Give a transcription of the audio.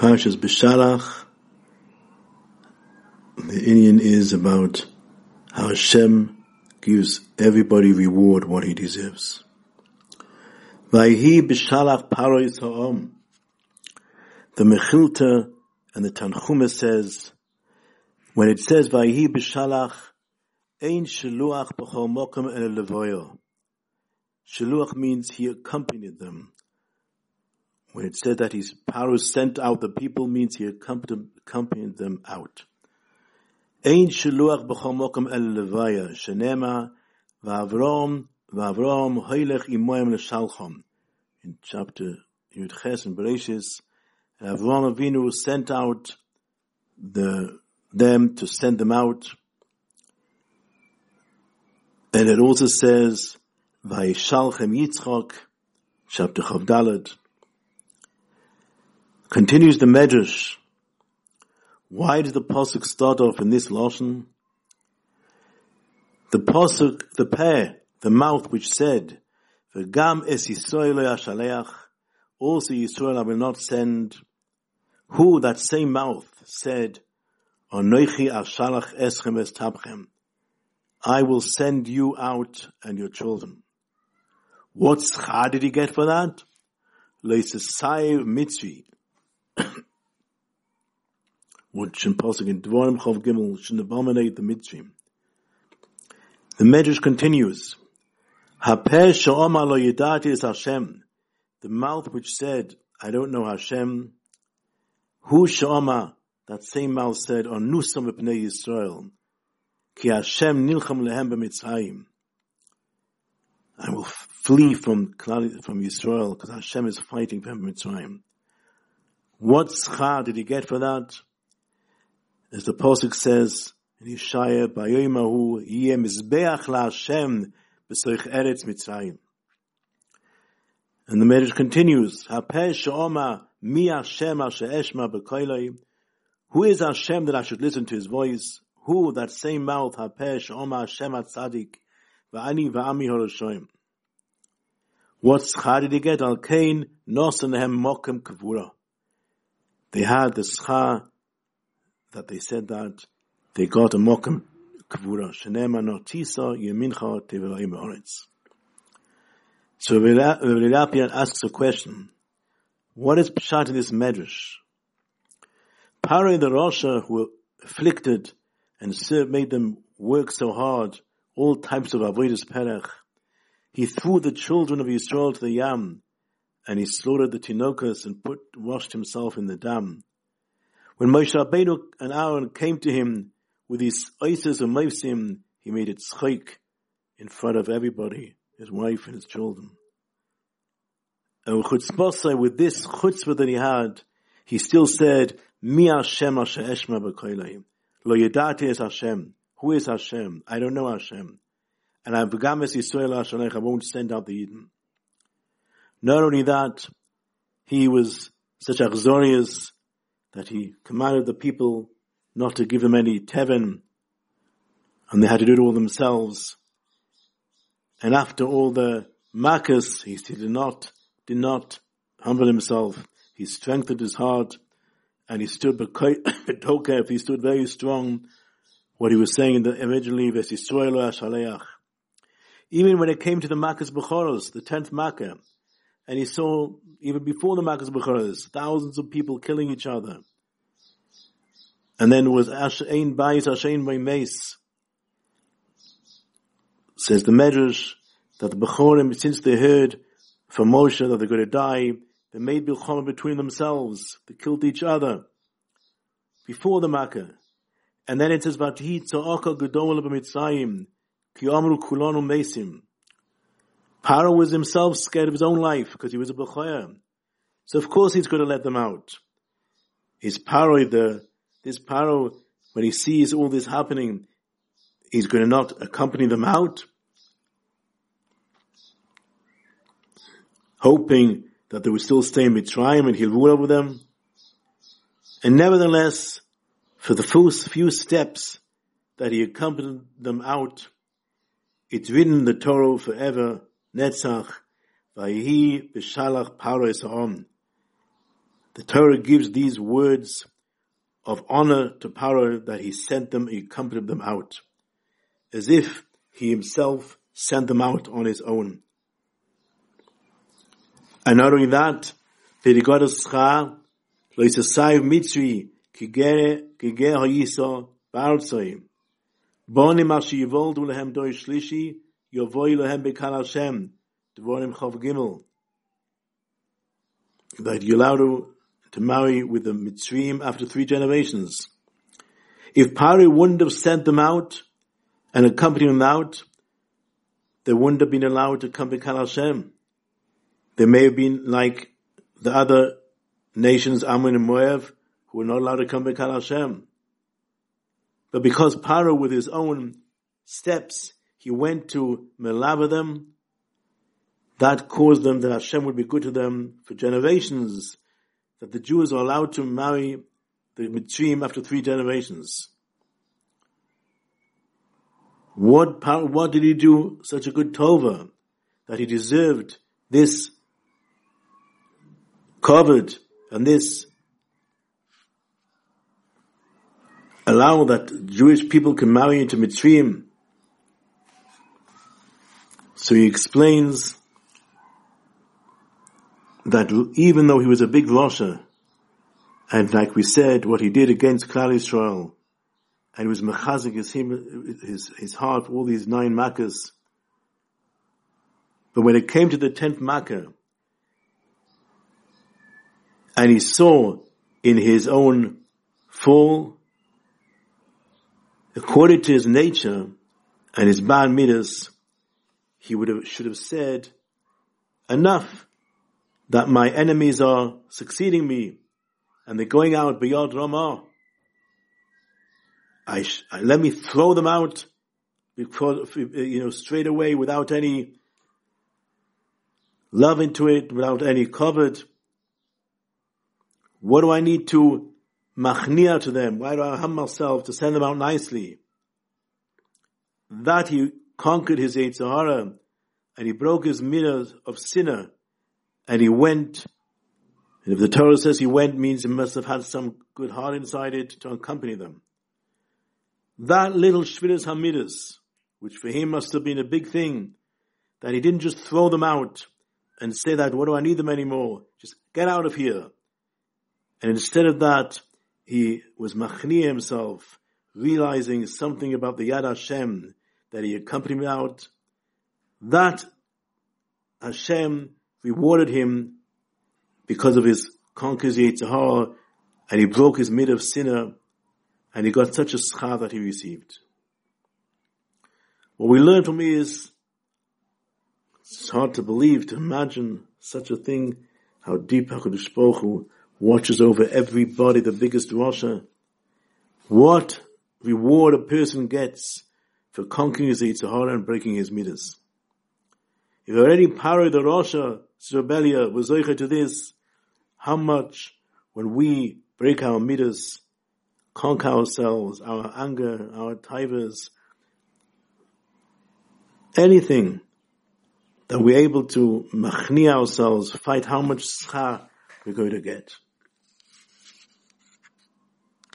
Parshas Bishalach, the inyan is about how Hashem gives everybody reward what he deserves. Vayhi Bishalach Parois Ha'om. The Mechilta and the Tanchuma says, when it says Vayhi Bishalach, Ein Shaluach B'chol Mokum El Levoyo. Shaluach means he accompanied them. When it said that his power sent out the people means he accompanied them out. Ein shiluach b'chol mokum el levaya, shenema v'avrom v'avrom hoylech imoyim l'shalchom. In chapter Yud Ches and Bereshis, Avram Avinu sent out the, them to send them out. And it also says, Vayishalchem Yitzchok, chapter Chavdalet, Continues the Medrash. Why did the Pasuk start off in this Lashon? The Pasuk, the pair, the mouth which said, V'gam es Yisrael Yashaleach, also Yisrael I will not send. Who, that same mouth, said, Anoichi Ashalach Eschem Es Tabchem, I will send you out and your children. What schar did he get for that? Leisesai Mitzri, would should Pasuk in Dvarim Chav Gimel should abominate the Mitzrim. The Medrash continues, Hapeh Sha'oma lo yidati is Hashem, the mouth which said, I don't know Hashem, Hu Sha'oma, that same mouth said, On Nusam B'nei Yisrael, Ki Hashem nilcham lehem b'mitzrayim. I will flee from, from Yisrael, because Hashem is fighting for Mitzrayim. What schar did he get for that? As the Pasuk says in Yeshaya, Bayoimahu, Yeh Mizbeach LaHashem B'soich Eretz Mitzrayim. And the Medrash continues, Hapeh Sha'oma Mi Hashem Asher Eshma B'koiloi. Who is Hashem that I should listen to his voice? Who, that same mouth, Hapeh Sha'oma Hashem Atzadik, Va'ani Va'ami Horoshoim. What schar did he get? Al Kain Nosanehem Mokem Kavura. They had the schar that they said that they got a mokum kavura shenema notisa yemincha tevelayim oretz. So Rabbi asks a question: What is pshat in this medrash? Pare the Rasha who afflicted and made them work so hard, all types of avodas perech. He threw the children of Israel to the Yam and he slaughtered the tinokas and put, washed himself in the dam. When Moshe Rabbeinu and Aaron came to him with his isis and meisim, he made it schik in front of everybody, his wife and his children. And with this chutzpah that he had, he still said, Mi Hashem Asher Eshma B'koilayim. Lo yedati is Hashem. Who is Hashem? I don't know Hashem. And I begames Yisrael Hashanech, I won't send out the Eden. Not only that, he was such Achzonius that he commanded the people not to give him any tevin, and they had to do it all themselves. And after all the makas, he did not, did not humble himself. He strengthened his heart, and he stood betokev, he stood very strong, what he was saying in the originally, even when it came to the Makkah's Bechoros, the tenth Makkah, and he saw, even before the Makkah's Bechoros, thousands of people killing each other. And then was Ashein Bayis, Ashein Mace. Says the Medrash, that the Bechorim, since they heard from Moshe that they're going to die, they made Bilchom between themselves. They killed each other before the Makkah. And then it says, Vatihi tza'aka gedol b'mitzrayim, ki amru kulanu mesim. Paro was himself scared of his own life because he was a Bechoyer. So of course he's going to let them out. Is Paro the, this Paro, when he sees all this happening, he's going to not accompany them out? Hoping that they would still stay in Mitzrayim and he'll rule over them. And nevertheless, for the first few steps that he accompanied them out, it's written in the Torah forever, Netzach, Vayihi B'Shalach Paro Esa'om. the Torah gives these words of honor to Paro that he sent them, he accompanied them out, as if he himself sent them out on his own. And not only that, that he got a schar, loisasayv mitzri, kigere, kigere hayiso, barzoim. Boni ma shiyvoldu lehem doi shlishi, yovoi lehem bekal Hashem, dvorim chov gimel. That allowed to, marry with the Mitzrayim after three generations. If Pari wouldn't have sent them out and accompanied them out, they wouldn't have been allowed to come to Kal Hashem. They may have been like the other nations, Ammon and Moab, who were not allowed to come to Kal Hashem. But because Paro with his own steps, he went to Melava them, that caused them that Hashem would be good to them for generations, that the Jews are allowed to marry the Mitzrayim after three generations. What, what did he do such a good tova that he deserved this covered and this allow that Jewish people can marry into Mitzrayim. So he explains that even though he was a big Rasha, and like we said, what he did against Klal Israel, and he was mechazik his, his, his heart all these nine makkahs. But when it came to the tenth makkah, and he saw in his own fall, according to his nature and his bad midas, he would have, should have said, enough that my enemies are succeeding me and they're going out beyond Ramah. I, sh- let me throw them out because, you know, straight away without any love into it, without any covet. What do I need to machnia to them? Why do I harm myself to send them out nicely? That he conquered his Sahara and he broke his minas of sinner and he went and if the Torah says he went means he must have had some good heart inside it to accompany them. That little Shviras Hamidus, which for him must have been a big thing, that he didn't just throw them out and say that, what do I need them anymore? Just get out of here. And instead of that, he was machni himself, realizing something about the Yad Hashem that he accompanied me out. That Hashem rewarded him because of his conquers Yetzer Hara, and he broke his mid of sinner, and he got such a schar that he received. What we learn from is, it's hard to believe, to imagine such a thing, how deep HaKadosh Baruch Hu watches over everybody, the biggest Rasha. What reward a person gets for conquering his Yetzer Hara and breaking his midas. If already Paro the Rasha, Zerubbabel, was to this, how much when we break our midas, conquer ourselves, our anger, our tivers, anything that we're able to machni ourselves, fight how much schar we're going to get.